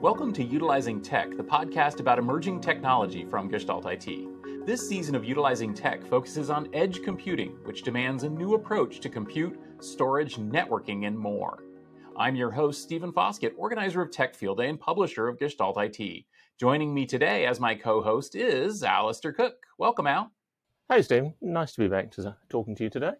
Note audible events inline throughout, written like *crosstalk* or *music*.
Welcome to Utilizing Tech, the podcast about emerging technology from Gestalt IT. This season of Utilizing Tech focuses on edge computing, which demands a new approach to compute, storage, networking, and more. I'm your host, Stephen Foskett, organizer of Tech Field Day and publisher of Gestalt IT. Joining me today as my co host is Alastair Cooke. Welcome, Al. Hey, Stephen. Nice to be back to talking to you today.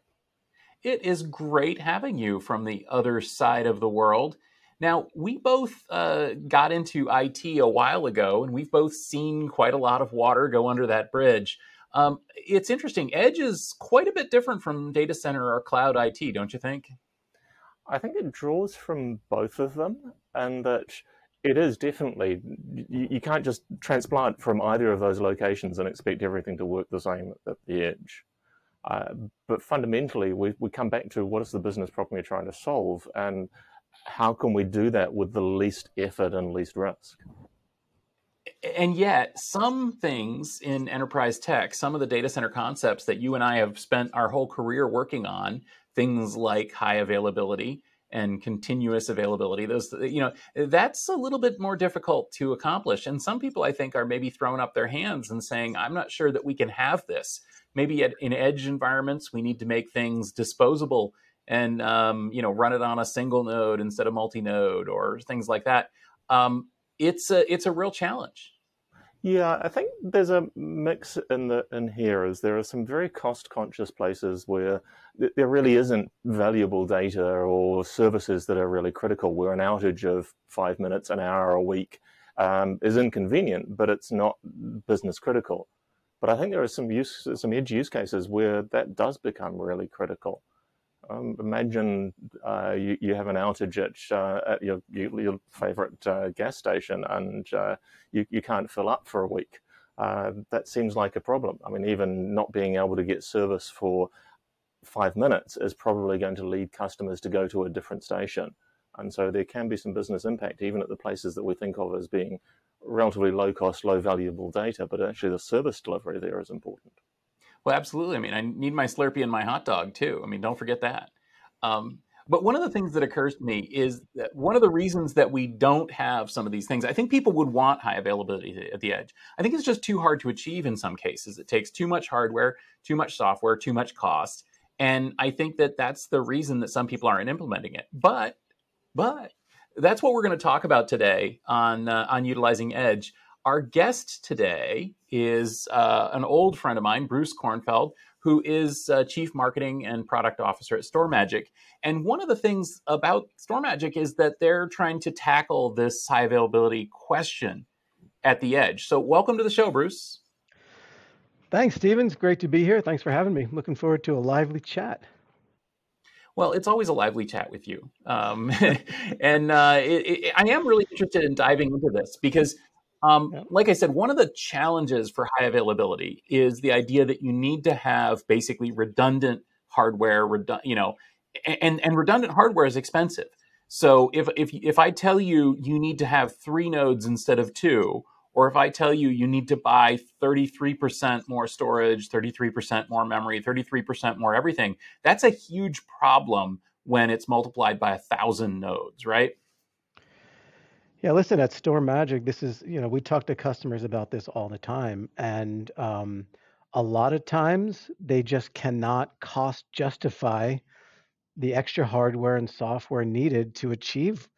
It is great having you from the other side of the world. Now, we both uh, got into IT a while ago, and we've both seen quite a lot of water go under that bridge. Um, it's interesting. Edge is quite a bit different from data center or cloud IT, don't you think? I think it draws from both of them, and that it is definitely you, you, can't just transplant from either of those locations and expect everything to work the same at the edge. Uh, but fundamentally, we, we come back to what is the business problem you're trying to solve, and how can we do that with the least effort and least risk? And yet, some things in enterprise tech, some of the data center concepts that you and I have spent our whole career working on, things like high availability, and continuous availability those you know that's a little bit more difficult to accomplish and some people i think are maybe throwing up their hands and saying i'm not sure that we can have this maybe at, in edge environments we need to make things disposable and um, you know run it on a single node instead of multi-node or things like that um, it's a it's a real challenge yeah, I think there's a mix in the in here. Is there are some very cost conscious places where th- there really isn't valuable data or services that are really critical. Where an outage of five minutes, an hour a week um, is inconvenient, but it's not business critical. But I think there are some use some edge use cases where that does become really critical. Um, imagine uh, you, you have an outage at, uh, at your, your favorite uh, gas station and uh, you, you can't fill up for a week. Uh, that seems like a problem. I mean, even not being able to get service for five minutes is probably going to lead customers to go to a different station. And so there can be some business impact, even at the places that we think of as being relatively low cost, low valuable data, but actually the service delivery there is important. Well, absolutely. I mean, I need my Slurpee and my hot dog too. I mean, don't forget that. Um, but one of the things that occurs to me is that one of the reasons that we don't have some of these things, I think people would want high availability at the edge. I think it's just too hard to achieve in some cases. It takes too much hardware, too much software, too much cost. And I think that that's the reason that some people aren't implementing it. But, but that's what we're going to talk about today on uh, on utilizing Edge. Our guest today is uh, an old friend of mine, Bruce Kornfeld, who is uh, Chief Marketing and Product Officer at StorMagic. And one of the things about StorMagic is that they're trying to tackle this high availability question at the edge. So, welcome to the show, Bruce. Thanks, Stevens. Great to be here. Thanks for having me. Looking forward to a lively chat. Well, it's always a lively chat with you. Um, *laughs* and uh, it, it, I am really interested in diving into this because um, yeah. Like I said, one of the challenges for high availability is the idea that you need to have basically redundant hardware, redu- you know, and and redundant hardware is expensive. So if if if I tell you you need to have three nodes instead of two, or if I tell you you need to buy 33% more storage, 33% more memory, 33% more everything, that's a huge problem when it's multiplied by a thousand nodes, right? Yeah, listen, at StorMagic, this is, you know, we talk to customers about this all the time. And um, a lot of times they just cannot cost justify the extra hardware and software needed to achieve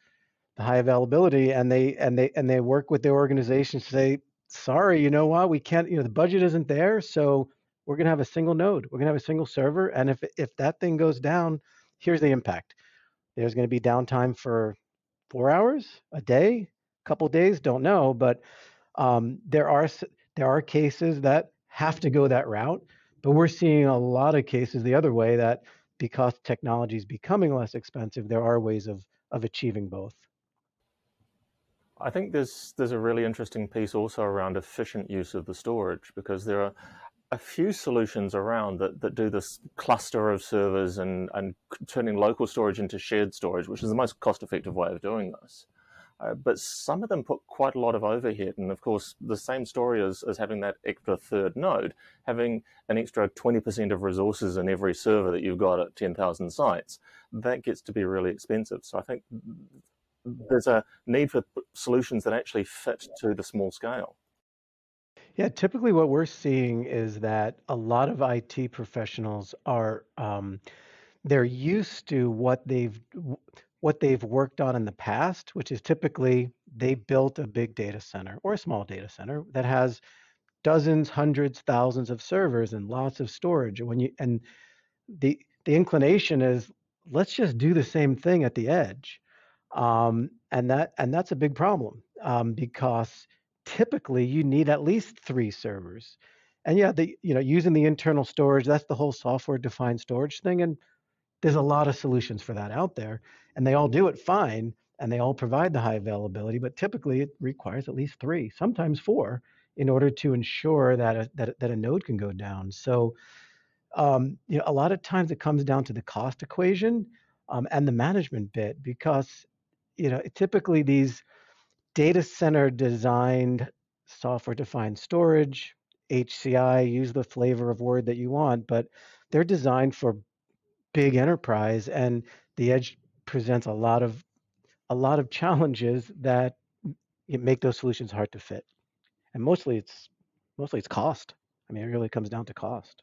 the high availability. And they and they and they work with their organization to say, sorry, you know what, we can't, you know, the budget isn't there. So we're gonna have a single node, we're gonna have a single server. And if if that thing goes down, here's the impact. There's gonna be downtime for four hours a day, a couple days, don't know, but um, there are there are cases that have to go that route. But we're seeing a lot of cases the other way that because technology is becoming less expensive, there are ways of of achieving both. I think there's there's a really interesting piece also around efficient use of the storage because there are a few solutions around that, that do this cluster of servers and, and turning local storage into shared storage, which is the most cost effective way of doing this. Uh, but some of them put quite a lot of overhead. And of course, the same story as, as having that extra third node, having an extra 20% of resources in every server that you've got at 10,000 sites, that gets to be really expensive. So I think there's a need for solutions that actually fit to the small scale. Yeah, typically what we're seeing is that a lot of IT professionals are um, they're used to what they've what they've worked on in the past, which is typically they built a big data center or a small data center that has dozens, hundreds, thousands of servers and lots of storage. And when you and the the inclination is let's just do the same thing at the edge, um, and that and that's a big problem um, because typically you need at least three servers. And yeah, the you know using the internal storage that's the whole software defined storage thing, and there's a lot of solutions for that out there, and they all do it fine, and they all provide the high availability. But typically, it requires at least three, sometimes four, in order to ensure that a, that, that a node can go down. So, um, you know, a lot of times it comes down to the cost equation um, and the management bit because, you know, typically these data center designed software defined storage, HCI, use the flavor of word that you want, but they're designed for big enterprise and the edge presents a lot of a lot of challenges that make those solutions hard to fit. And mostly it's mostly it's cost. I mean it really comes down to cost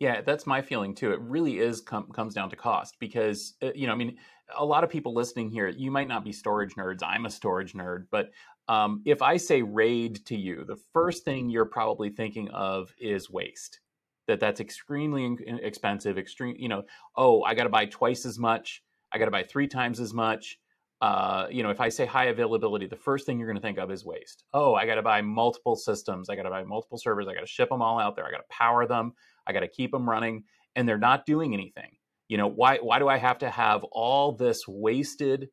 yeah that's my feeling too it really is com- comes down to cost because uh, you know i mean a lot of people listening here you might not be storage nerds i'm a storage nerd but um, if i say raid to you the first thing you're probably thinking of is waste that that's extremely expensive extreme you know oh i got to buy twice as much i got to buy three times as much uh, you know if i say high availability the first thing you're going to think of is waste. Oh i got to buy multiple systems i got to buy multiple servers i got to ship them all out there i got to power them i got to keep them running and they're not doing anything you know why why do i have to have all this wasted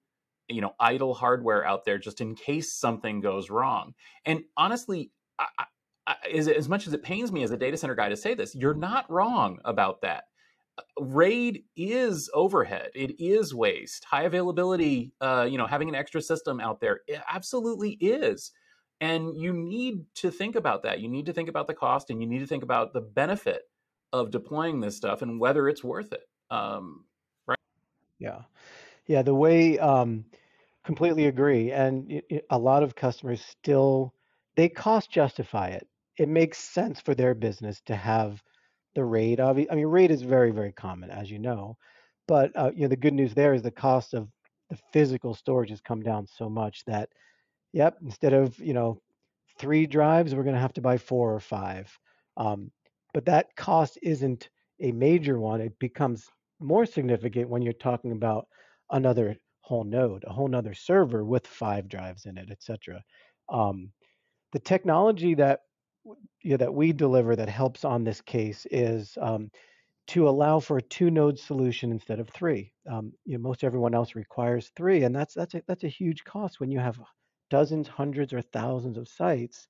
you know idle hardware out there just in case something goes wrong and honestly I, as, as much as it pains me as a data center guy to say this, you're not wrong about that. RAID is overhead. It is waste. High availability, uh, you know, having an extra system out there, absolutely is. And you need to think about that. You need to think about the cost and you need to think about the benefit of deploying this stuff and whether it's worth it. Um, right? Yeah. Yeah. The way, um, completely agree. And it, it, a lot of customers still, they cost justify it it makes sense for their business to have the RAID. I mean, RAID is very, very common, as you know. But uh, you know, the good news there is the cost of the physical storage has come down so much that, yep, instead of you know three drives, we're going to have to buy four or five. Um, but that cost isn't a major one. It becomes more significant when you're talking about another whole node, a whole nother server with five drives in it, etc. Um, the technology that you know, that we deliver that helps on this case is um, to allow for a two node solution instead of three. Um, you know, most everyone else requires three, and that's that's a, that's a huge cost when you have dozens, hundreds, or thousands of sites.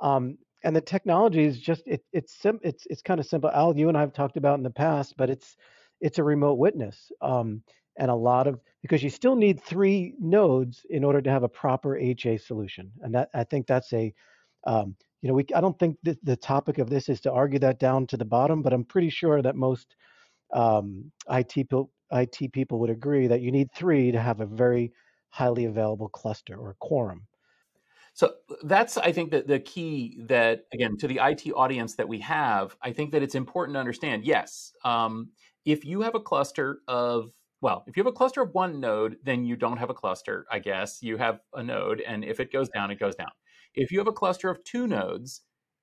Um, and the technology is just it, it's sim- it's it's kind of simple. Al, you and I have talked about in the past, but it's it's a remote witness, um, and a lot of because you still need three nodes in order to have a proper HA solution, and that I think that's a um, you know, we I don't think the topic of this is to argue that down to the bottom, but I'm pretty sure that most um, IT people IT people would agree that you need three to have a very highly available cluster or quorum. So that's I think that the key that again to the IT audience that we have, I think that it's important to understand. Yes, um, if you have a cluster of well, if you have a cluster of one node, then you don't have a cluster. I guess you have a node, and if it goes down, it goes down. If you have a cluster of two nodes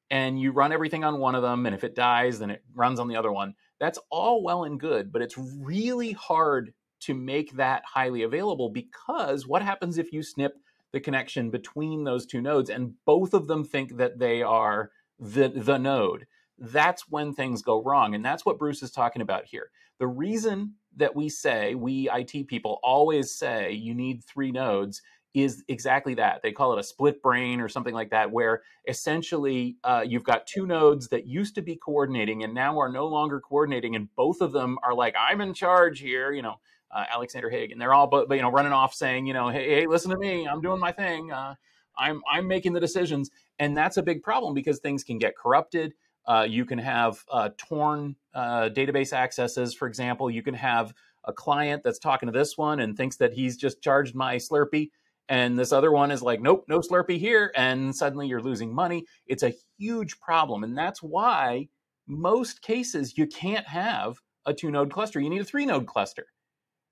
and you run everything on one of them, and if it dies, then it runs on the other one, that's all well and good, but it's really hard to make that highly available because what happens if you snip the connection between those two nodes and both of them think that they are the, the node? That's when things go wrong. And that's what Bruce is talking about here. The reason that we say, we IT people always say you need three nodes is exactly that. They call it a split brain or something like that, where essentially uh, you've got two nodes that used to be coordinating and now are no longer coordinating, and both of them are like, "I'm in charge here," you know, uh, Alexander Haig, and they're all, but you know, running off saying, you know, "Hey, hey, listen to me, I'm doing my thing, uh, I'm I'm making the decisions," and that's a big problem because things can get corrupted. Uh, you can have uh, torn uh, database accesses, for example. You can have a client that's talking to this one and thinks that he's just charged my Slurpee and this other one is like nope no slurpee here and suddenly you're losing money it's a huge problem and that's why most cases you can't have a two node cluster you need a three node cluster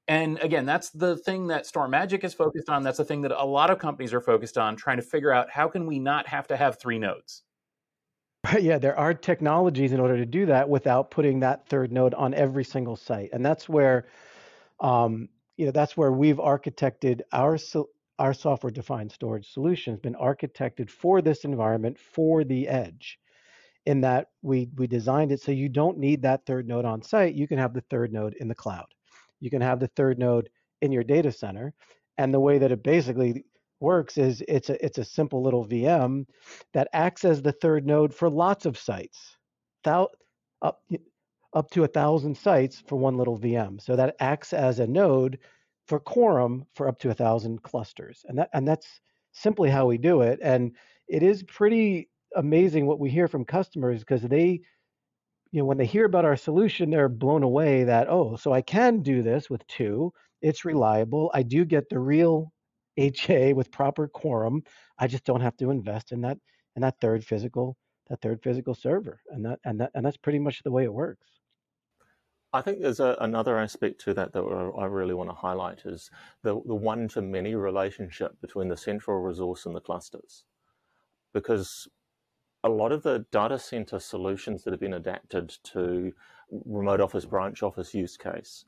and again that's the thing that StorMagic is focused on. That's the thing that a lot of companies are focused on trying to figure out how can we not have to have three nodes? *laughs* Yeah there are technologies in order to do that without putting that third node on every single site. And that's where um, you know that's where we've architected our our software defined storage solution has been architected for this environment for the edge in that we we designed it so you don't need that third node on site. You can have the third node in the cloud you can have the third node in your data center. And the way that it basically works is it's a it's a simple little vm that acts as the third node for lots of sites. Thou, up up to a thousand sites for one little vm so that acts as a node for quorum for up to a thousand clusters, and that and that's simply how we do it. And it is pretty amazing what we hear from customers because they, you know, when they hear about our solution, they're blown away that oh, so I can do this with two. It's reliable. I do get the real *laughs* HA with proper quorum. I just don't have to invest in that in that third physical that third physical server, and that and that and that's pretty much the way it works. I think there's a, another aspect to that that I really want to highlight is the, the one to many relationship between the central resource and the clusters. Because a lot of the data center solutions that have been adapted to remote office, branch office use case,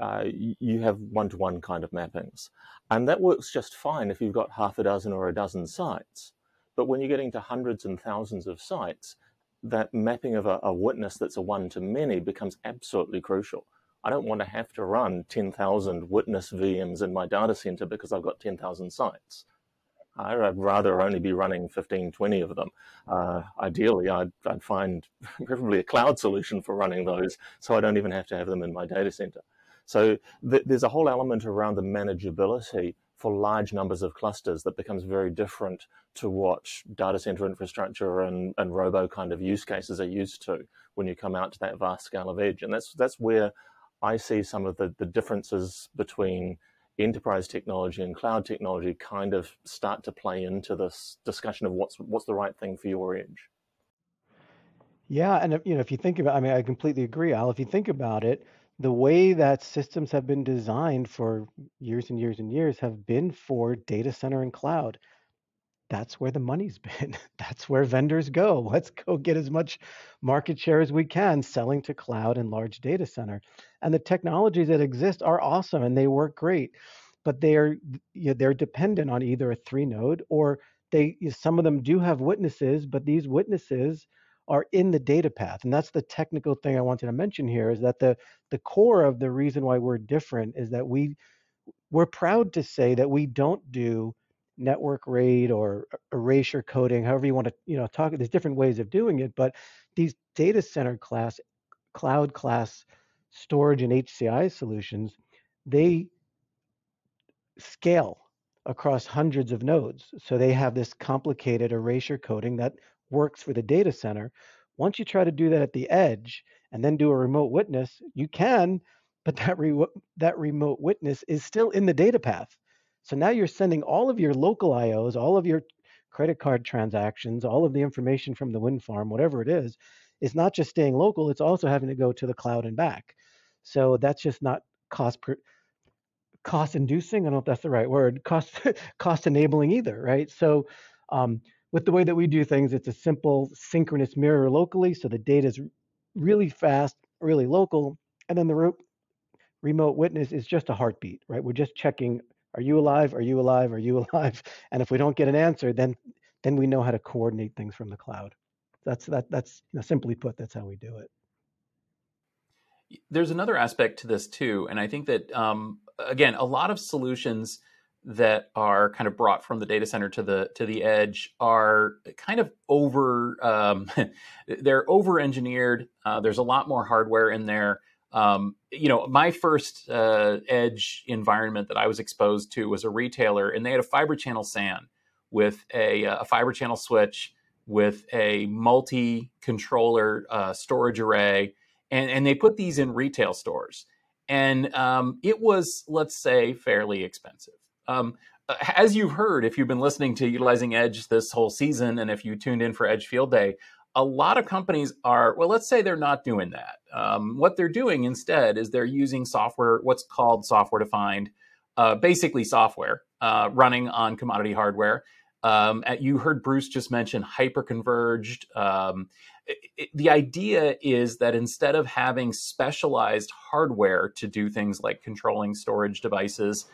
uh, you have one to one kind of mappings. And that works just fine if you've got half a dozen or a dozen sites. But when you're getting to hundreds and thousands of sites, that mapping of a, a witness that's a one to many becomes absolutely crucial. I don't want to have to run 10,000 witness VMs in my data center because I've got 10,000 sites. I'd rather only be running 15, 20 of them. Uh, ideally, I'd, I'd, find *laughs* preferably a cloud solution for running those so I don't even have to have them in my data center. So th- there's a whole element around the manageability for large numbers of clusters that becomes very different to what data center infrastructure and, and robo kind of use cases are used to when you come out to that vast scale of edge. And that's that's where I see some of the, the differences between enterprise technology and cloud technology kind of start to play into this discussion of what's what's the right thing for your edge. Yeah, and if, you know, if you think about, I mean, I completely agree, Al. If you think about it, the way that systems have been designed for years and years and years have been for data center and cloud. That's where the money's *laughs* been. That's where vendors go. Let's go get as much market share as we can selling to cloud and large data center. And the technologies that exist are awesome and they work great, but they're you know, they're dependent on either a three node or they some of them do have witnesses, but these witnesses are in the data path. And that's the technical thing I wanted to mention here is that the the core of the reason why we're different is that we we're proud to say that we don't do network RAID or erasure coding, however you want to, you know, talk. There's different ways of doing it, but these data center class, cloud class storage and HCI solutions, they scale across hundreds of nodes. So they have this complicated erasure coding that works for the data center. Once you try to do that at the edge and then do a remote witness, you can, but that re- that remote witness is still in the data path. So now you're sending all of your local IOs, all of your credit card transactions, all of the information from the wind farm, whatever it is, is not just staying local, it's also having to go to the cloud and back. So that's just not cost per, cost inducing. I don't know if that's the right word. Cost *laughs* cost enabling either, right? So um, with the way that we do things, it's a simple synchronous mirror locally. So the data is really fast, really local. And then the re- remote witness is just a heartbeat, right? We're just checking, are you alive? Are you alive? Are you *laughs* alive? And if we don't get an answer, then then we know how to coordinate things from the cloud. That's that that's you know, simply put, that's how we do it. There's another aspect to this too, and I think that um, again, a lot of solutions that are kind of brought from the data center to the to the edge are kind of over um, *laughs* they're over engineered uh, there's a lot more hardware in there um, you know my first uh, edge environment that i was exposed to was a retailer and they had a fiber channel san with a, a fiber channel switch with a multi controller uh, storage array and, and they put these in retail stores and um, it was, let's say, fairly expensive. Um, uh, as you've heard, if you've been listening to Utilizing Edge this whole season, and if you tuned in for Edge Field Day, a lot of companies are, well, let's say they're not doing that. Um, what they're doing instead is they're using software, what's called software defined, uh, basically software uh, running on commodity hardware. Um, you heard Bruce just mention hyperconverged. Um, it, it, the idea is that instead of having specialized hardware to do things like controlling storage devices,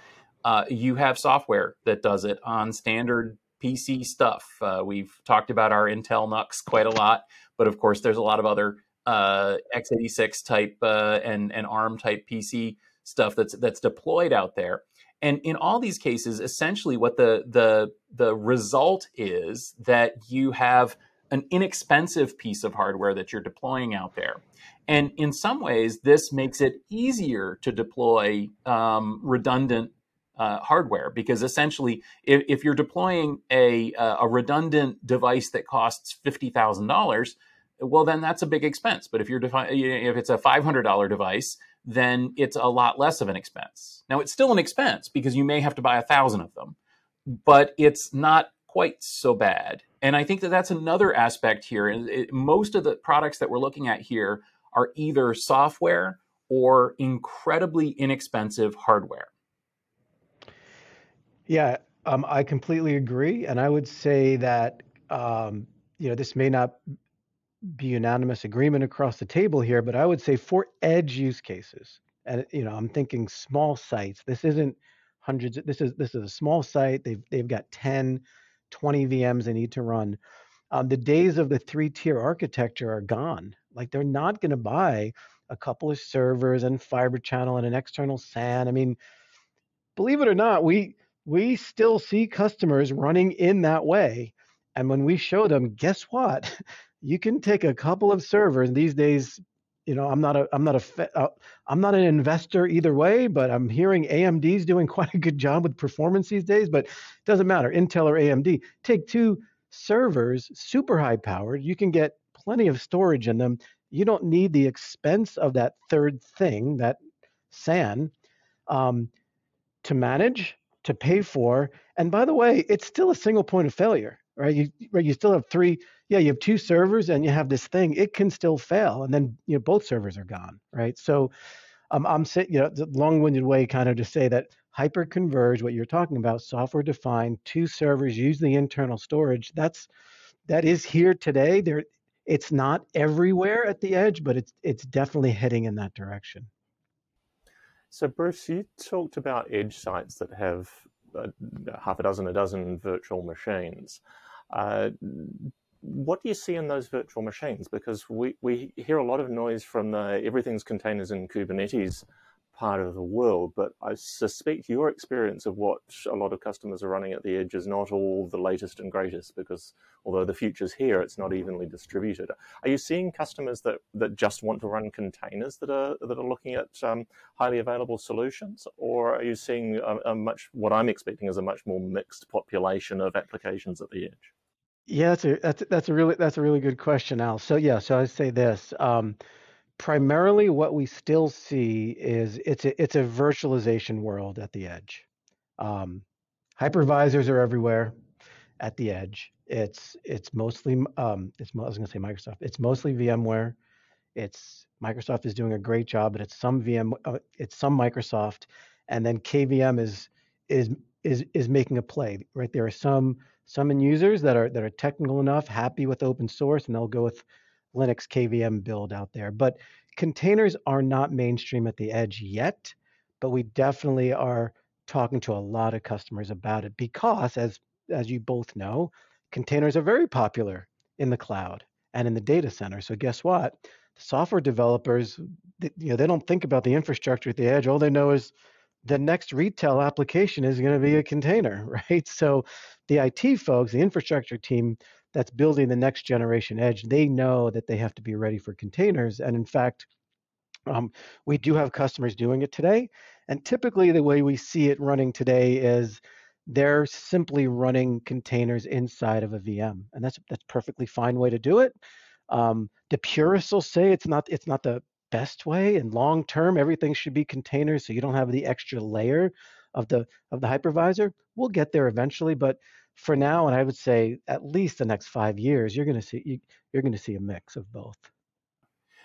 uh, you have software that does it on standard PC stuff. Uh, we've talked about our Intel NUCs quite a lot, but of course, there's a lot of other uh, x86 type uh, and and ARM type PC stuff that's that's deployed out there. And in all these cases, essentially, what the the the result is that you have an inexpensive piece of hardware that you're deploying out there. And in some ways, this makes it easier to deploy um, redundant uh, hardware because essentially, if, if you're deploying a, a redundant device that costs fifty thousand dollars, well, then that's a big expense. But if you're defi- if it's a five hundred dollar device, then it's a lot less of an expense. Now, it's still an expense because you may have to buy a thousand of them, but it's not quite so bad. And I think that that's another aspect here. It, most of the products that we're looking at here are either software or incredibly inexpensive hardware. Yeah, um, I completely agree, and I would say that um, you know this may not be unanimous agreement across the table here, but I would say for edge use cases, and you know I'm thinking small sites. This isn't hundreds. This is this is a small site. They've they've got 10, 20 VMs they need to run. Um, the days of the three tier architecture are gone. Like they're not going to buy a couple of servers and fiber channel and an external SAN. I mean, believe it or not, we we still see customers running in that way. And when we show them, guess what? *laughs* You can take a couple of servers these days. You know, I'm not a, I'm not a, uh, I'm not an investor either way, but I'm hearing AMD's doing *laughs* quite a good job with performance these days. But it doesn't matter, Intel or AMD. Take two servers, super high powered. You can get plenty of storage in them. You don't need the expense of that third thing, that SAN, um, to manage to pay for. And by the way, it's still a single point of failure, right? You right, you still have three. Yeah, you have two servers and you have this thing. It can still fail, and then you know both servers are gone, right? So um, I'm saying, you know, the long-winded way kind of to say that hyper-converge, what you're talking about, software-defined, two servers use the internal storage. That's that is here today. There, it's not everywhere at the edge, but it's it's definitely heading in that direction. So, Bruce, you talked about edge sites that have a, half a dozen, a dozen virtual machines. Uh, what do you see in those virtual machines? Because we, we hear a lot of noise from the everything's containers in Kubernetes part of the world, but I suspect your experience of what a lot of customers are running at the edge is not all the latest and greatest because although the future's here, it's not evenly distributed. Are you seeing customers that, that just want to run containers that are that are looking at um, highly available solutions, or are you seeing a, a much what I'm expecting is a much more mixed population of applications at the edge? Yeah, that's a that's that's a really that's a really good question, Al. So yeah, so I say this. Um, primarily what we still see is it's a it's a virtualization world at the edge. Um, hypervisors are everywhere at the edge. It's it's mostly um, it's I was going to say Microsoft. It's mostly VMware. It's Microsoft is doing a great job, but it's some VM uh, it's some Microsoft, and then KVM is is is is making a play. Right there are some some end users that are that are technical enough, happy with open source, and they'll go with Linux KVM build out there. But containers are not mainstream at the edge yet, but we definitely are talking to a lot of customers about it because as as you both know, containers are very popular in the cloud and in the data center. So guess what? The software developers, you know, they don't think about the infrastructure at the edge. All they know is the next retail application is going to be a container, *laughs* right? So the IT folks, the infrastructure team, that's building the next generation edge, they know that they have to be ready for containers. And in fact, um, we do have customers doing it today. And typically, the way we see it running today is they're simply running containers inside of a VM, and that's that's perfectly fine way to do it. Um, the purists will say it's not it's not the best way and long term everything should be containers so you don't have the extra layer of the of the hypervisor we'll get there eventually but for now and i would say at least the next five years you're going to see you, you're going to see a mix of both.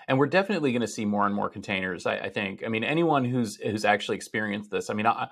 And we're definitely going to see more and more containers I, I, think. I mean anyone who's who's actually experienced this i mean I,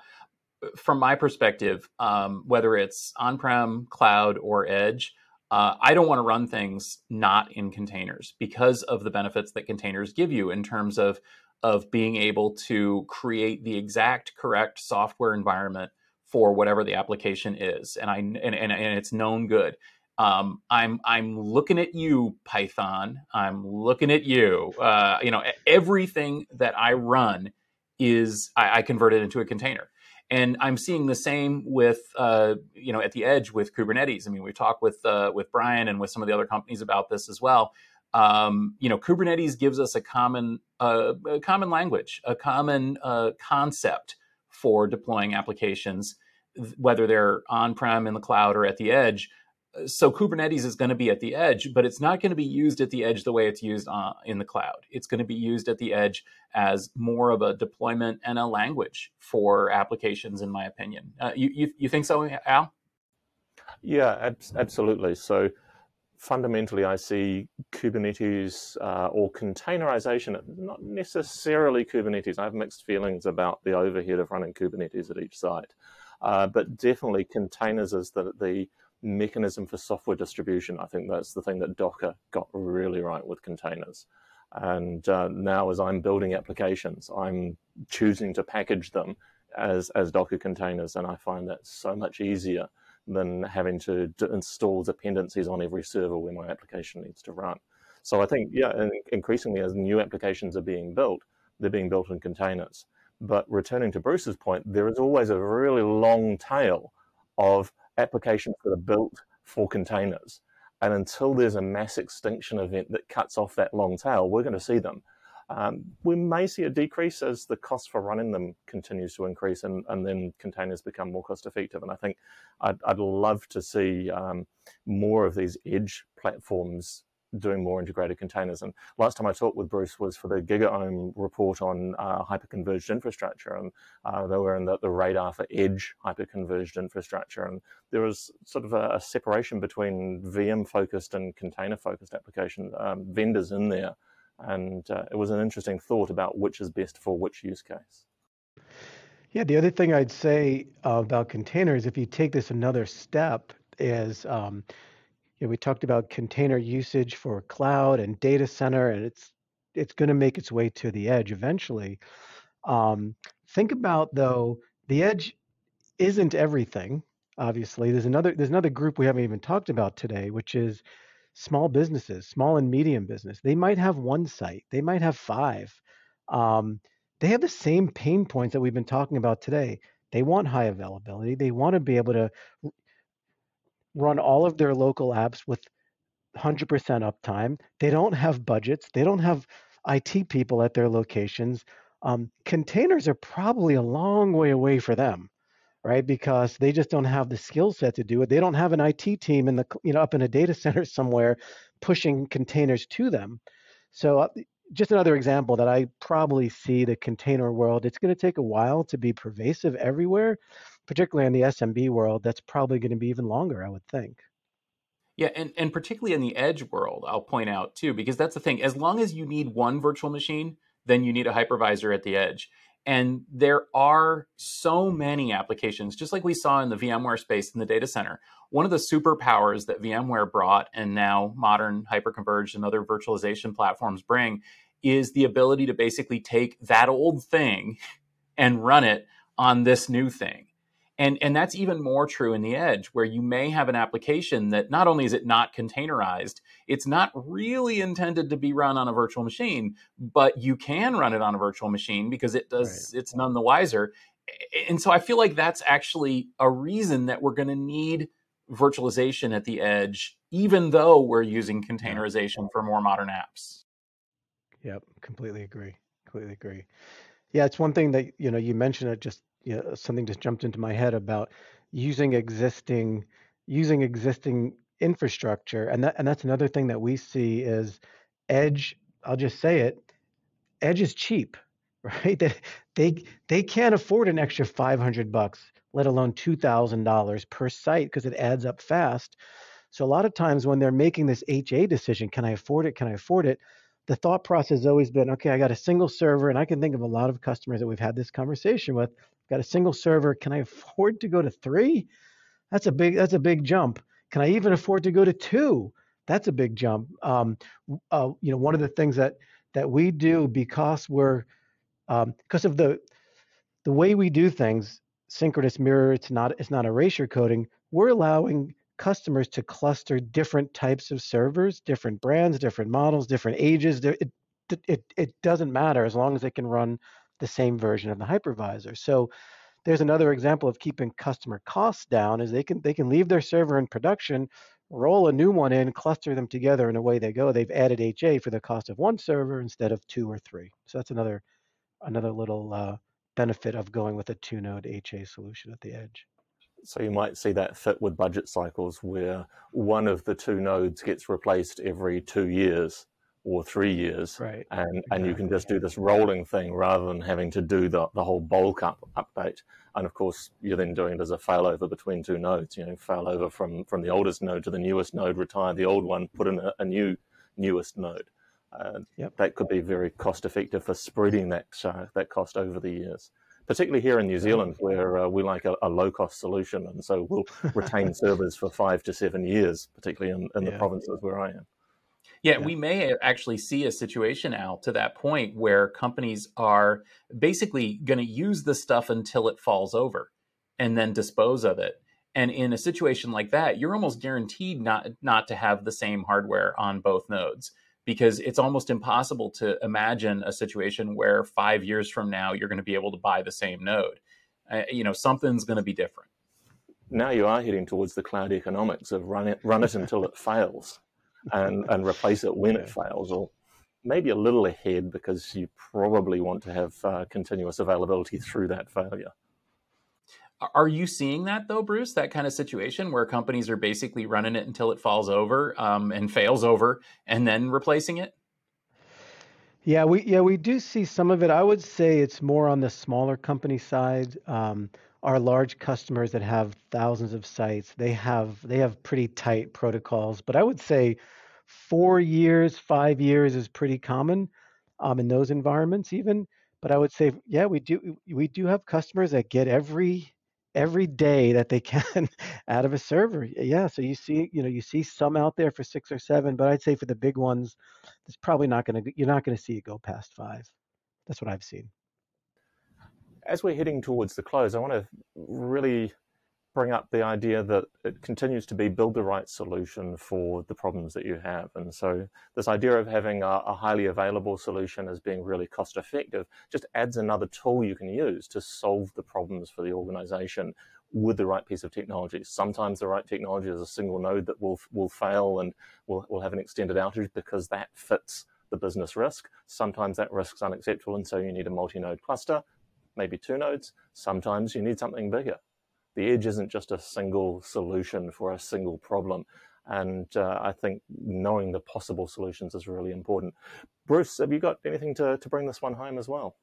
from my perspective um, whether it's on-prem cloud or edge uh, I don't want to run things not in containers because of the benefits that containers give you in terms of of being able to create the exact correct software environment for whatever the application is, and I and, and, and it's known good. Um, I'm I'm looking at you, Python. I'm looking at you. Uh, you know, everything that I run is I, I convert it into a container and I'm seeing the same with uh, you know at the edge with Kubernetes. I mean, we talked with uh, with Brian and with some of the other companies about this as well. Um, you know, Kubernetes gives us a common uh, a common language, a common uh, concept for deploying applications, whether they're on prem in the cloud or at the edge so Kubernetes is going to be at the edge, but it's not going to be used at the edge the way it's used uh, in the cloud. It's going to be used at the edge as more of a deployment and a language for applications, in my opinion. Uh, you, you, you think so, Al? Yeah, ab- absolutely. So fundamentally, I see Kubernetes uh, or containerization, not necessarily Kubernetes. I have mixed feelings about the overhead of running Kubernetes at each site, uh, but definitely containers is the, the mechanism for software distribution. I think that's the thing that Docker got really right with containers. And uh, now, as I'm building applications, I'm choosing to package them as, as Docker containers, and I find that so much easier than having to d- install dependencies on every server where my application needs to run. So I think, yeah, increasingly as new applications are being built, they're being built in containers. But returning to Bruce's point, there is always a really long tail of applications that are built for containers. And until there's a mass extinction event that cuts off that long tail, we're going to see them. Um, we may see a decrease as the cost for running them continues to increase and, and then containers become more cost effective. And I think I'd, I'd love to see um, more of these edge platforms doing more integrated containers. And last time I talked with Bruce was for the GigaOM report on uh, hyperconverged infrastructure, and uh, they were in the, the, radar for edge hyperconverged infrastructure. And there was sort of a, a separation between VM focused and container focused application um, vendors in there. And uh, it was an interesting thought about which is best for which use case. Yeah, the other thing I'd say about containers, if you take this another step, is um, you know, we talked about container usage for cloud and data center, and it's it's going to make its way to the edge eventually. Um, think about though, the edge isn't everything. Obviously, there's another there's another group we haven't even talked about today, which is small businesses, small and medium business. They might have one site, they might have five. Um, they have the same pain points that we've been talking about today. They want high availability. They want to be able to run all of their local apps with 100% uptime. They don't have budgets. They don't have IT people at their locations. Um, containers are probably a long way away for them, right? Because they just don't have the skill set to do it. They don't have an IT team in the you know up in a data *laughs* center somewhere pushing containers to them. So uh, just another example that I probably see the container world. It's going to take a while to be pervasive everywhere, particularly in the SMB world, that's probably going to be even longer, I would think. Yeah, and, and particularly in the edge world, I'll point out too, because that's the thing. As long as you need one virtual machine, then you need a hypervisor at the edge. And there are so many applications, just like we saw in the VMware space in the data center. One of the superpowers that VMware brought and now modern hyperconverged and other virtualization platforms bring is the ability to basically take that old thing *laughs* and run it on this new thing. And, and that's even more true in the edge, where you may have an application that not only is it not containerized, it's not really intended to be run on a virtual machine, but you can run it on a virtual machine because it does right. it's none the wiser. And so I feel like that's actually a reason that we're going to need virtualization at the edge, even though we're using containerization for more modern apps. Yep, completely agree. Completely agree. Yeah, it's one thing that you know you mentioned it just you know, something just jumped into my head about using existing using existing infrastructure and that and that's another thing that we see is edge i'll just say it Edge is cheap, *laughs* right? They they, they can't afford an extra 500 bucks, let alone $2,000 per site because it adds up fast. So a lot of times when they're making this HA decision, can I afford it? Can I afford it? The thought process has always been, okay, I got a single server, and I can think of a lot of customers that we've had this conversation with. Got a single server. Can I afford to go to three? That's a big. That's a big jump. Can I even afford to go to two? That's a big jump. Um, uh, you know, one of the things that that we do because we're um, because of the the way we do things, synchronous mirror. It's not it's not erasure coding. We're allowing customers to cluster different types of servers, different brands, different models, different ages. It, it, it doesn't matter as long as they can run the same version of the hypervisor. So there's another example of keeping customer costs down is they can they can leave their server in production, roll a new one in, cluster them together, and away they go. They've added HA for the cost of one server instead of two or three. So that's another another little uh, benefit of going with a two node HA solution at the edge. So you might see that fit with budget cycles where one of the two nodes gets replaced every two years or three years. Right. And, exactly. and you can just do this rolling thing rather than having to do the, the whole bulk up update. And of course, you're then doing it as a failover between two nodes, you know, failover from, from the oldest node to the newest node, retire the old one, put in a, a new newest node. Uh, yep. That could be very cost effective for spreading that, uh, that cost over the years particularly here in New Zealand, where uh, we like a, a, low cost solution. And so we'll *laughs* retain servers for five to seven years, particularly in, in yeah. the provinces where I am. Yeah, yeah, we may actually see a situation, Al, to that point where companies are basically going to use the stuff until it falls over and then dispose of it. And in a situation like that, you're almost guaranteed not not to have the same hardware on both nodes because it's almost impossible to imagine a situation where five years from now you're going to be able to buy the same node. Uh, you know, something's going to be different. Now you are heading towards the cloud economics of run it, run it until it fails, and and replace it when it fails, or maybe a little ahead because you probably want to have uh, continuous availability through that failure. Are you seeing that though, Bruce? That kind of situation where companies are basically running it until it falls over um, and fails over, and then replacing it? Yeah, we yeah we do see some of it. I would say it's more on the smaller company side. Um, our large customers that have thousands of sites, they have they have pretty tight protocols. But I would say four years, five years is pretty common um, in those environments, even. But I would say, yeah, we do we do have customers that get every every day that they can *laughs* out of a server. Yeah, so you see, you know, you see some out there for six or seven, but I'd say for the big ones, it's probably not going to. You're not going to see it go past five. That's what I've seen. As we're heading towards the close, I want to really bring up the idea that it continues to be build the right solution for the problems that you have. And so, this idea of having a, a, highly available solution as being really cost effective just adds another tool you can use to solve the problems for the organization with the right piece of technology. Sometimes the right technology is a single node that will, will fail and will, will have an extended outage because that fits the business risk. Sometimes that risk is unacceptable, and so you need a multi node cluster, maybe two nodes. Sometimes you need something bigger the edge isn't just a single solution for a single problem. And uh, I think knowing the possible solutions is really important. Bruce, have you got anything to, to bring this one home as well?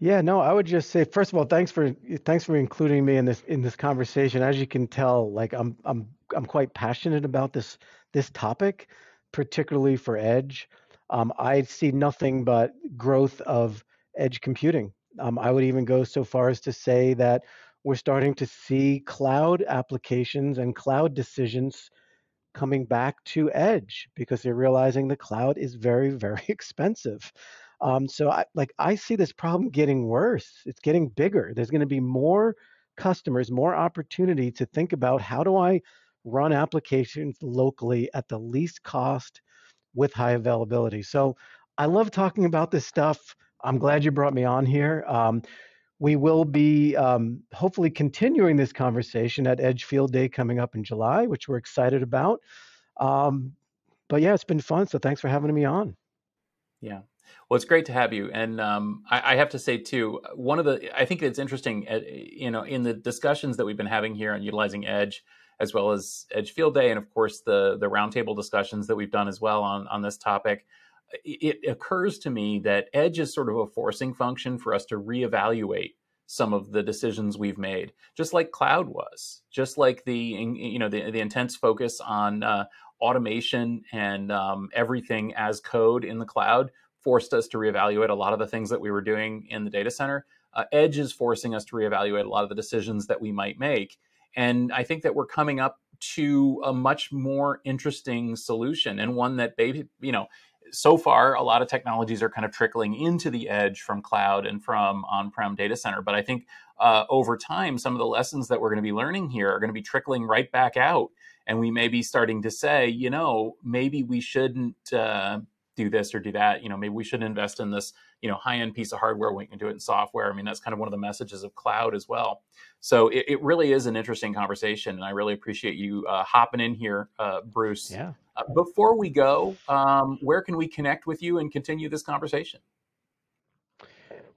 Yeah, no, I would just say first of all, thanks for thanks for including me in this in this conversation. As you can tell, like I'm I'm I'm quite passionate about this this topic, particularly for edge. Um, I see nothing but growth of edge computing. Um, I would even go so far as to say that we're starting to see cloud applications and cloud decisions coming back to edge because they're realizing the cloud is very *laughs* very expensive. Um, so I, like i see this problem getting worse. It's getting bigger. There's going to be more customers more opportunity to think about how do i run applications locally at the least cost with high availability. So i love talking about this stuff. I'm glad you brought me on here. Um, we will be um, hopefully continuing this conversation at Edge Field Day coming up in July, which we're excited about. Um, but yeah, it's been fun. So thanks for having me on. Yeah. Well, it's great to have you. And um, I, I, have to say, too, one of the, I think it's interesting, uh, you know, in the discussions that we've been having here on utilizing Edge, as well as Edge Field Day, and of course the the roundtable discussions that we've done as well on on this topic it occurs to me that edge is sort of a forcing function for us to reevaluate some of the decisions we've made, just like cloud was, just like the you know the, the intense focus on uh, automation and um, everything as code in the cloud forced us to reevaluate a lot of the things that we were doing in the data center. Uh, Edge is forcing us to reevaluate a lot of the decisions that we might make, and I think that we're coming up to a much more interesting solution and one that maybe you know so far, a lot of technologies are kind of trickling into the edge from cloud and from on prem data center. But I think uh, over time, some of the lessons that we're going to be learning here are going to be trickling right back out. And we may be starting to say, you know, maybe we shouldn't uh, do this or do that. You know, maybe we should invest in this, you know, high end piece of hardware. We can do it in software. I mean, that's kind of one of the messages of cloud as well. So it, it really is an interesting conversation, and I really appreciate you uh, hopping in here, uh, Bruce. Yeah. Uh, before we go, um, where can we connect with you and continue this conversation?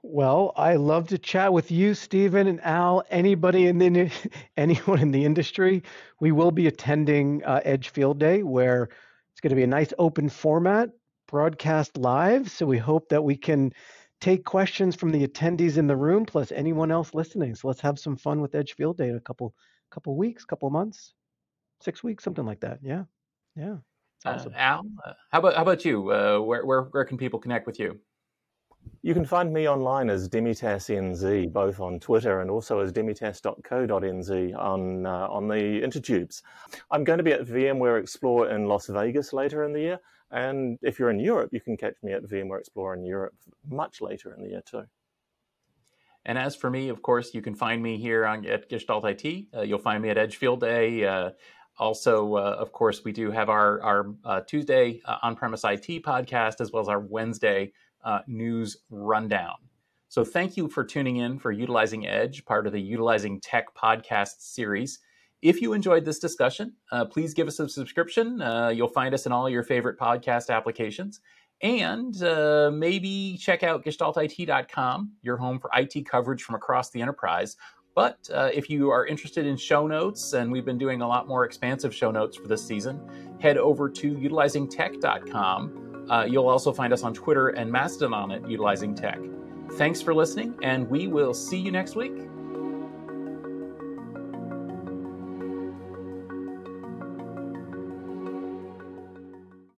Well, I love to chat with you, Stephen and Al. Anybody in the *laughs* anyone in the industry, we will be attending uh, Edge Field Day, where it's going to be a nice open format broadcast live. So we hope that we can take questions from the attendees in the room, plus anyone else listening. So let's have some fun with Edge Field Day in a couple couple weeks, couple months, six weeks, something like that. Yeah, yeah. Uh, awesome. Uh, Al, uh, how about how about you? Uh, where where where can people connect with you? You can find me online as DemitasseNZ, both on Twitter and also as demitasse.co.nz on uh, on the intertubes. I'm going to be at VMware Explore in Las Vegas later in the year, and if you're in Europe, you can catch me at VMware Explore in Europe much later in the year too. And as for me, of course, you can find me here on at Gestalt IT. Uh, you'll find me at Edge Field Day. Uh, also, uh, of course, we do have our our uh, Tuesday uh, on-premise IT podcast as well as our Wednesday uh, news rundown. So, thank you for tuning in for Utilizing Edge, part of the Utilizing Tech podcast series. If you enjoyed this discussion, uh, please give us a subscription. Uh, you'll find us in all your favorite podcast applications. And maybe check out gestaltit.com, your home for IT coverage from across the enterprise. But uh, if you are interested in show notes, and we've been doing a lot more expansive show notes for this season, head over to utilizingtech.com. Uh, you'll also find us on Twitter and Mastodon at Utilizing Tech. Thanks for listening, and we will see you next week.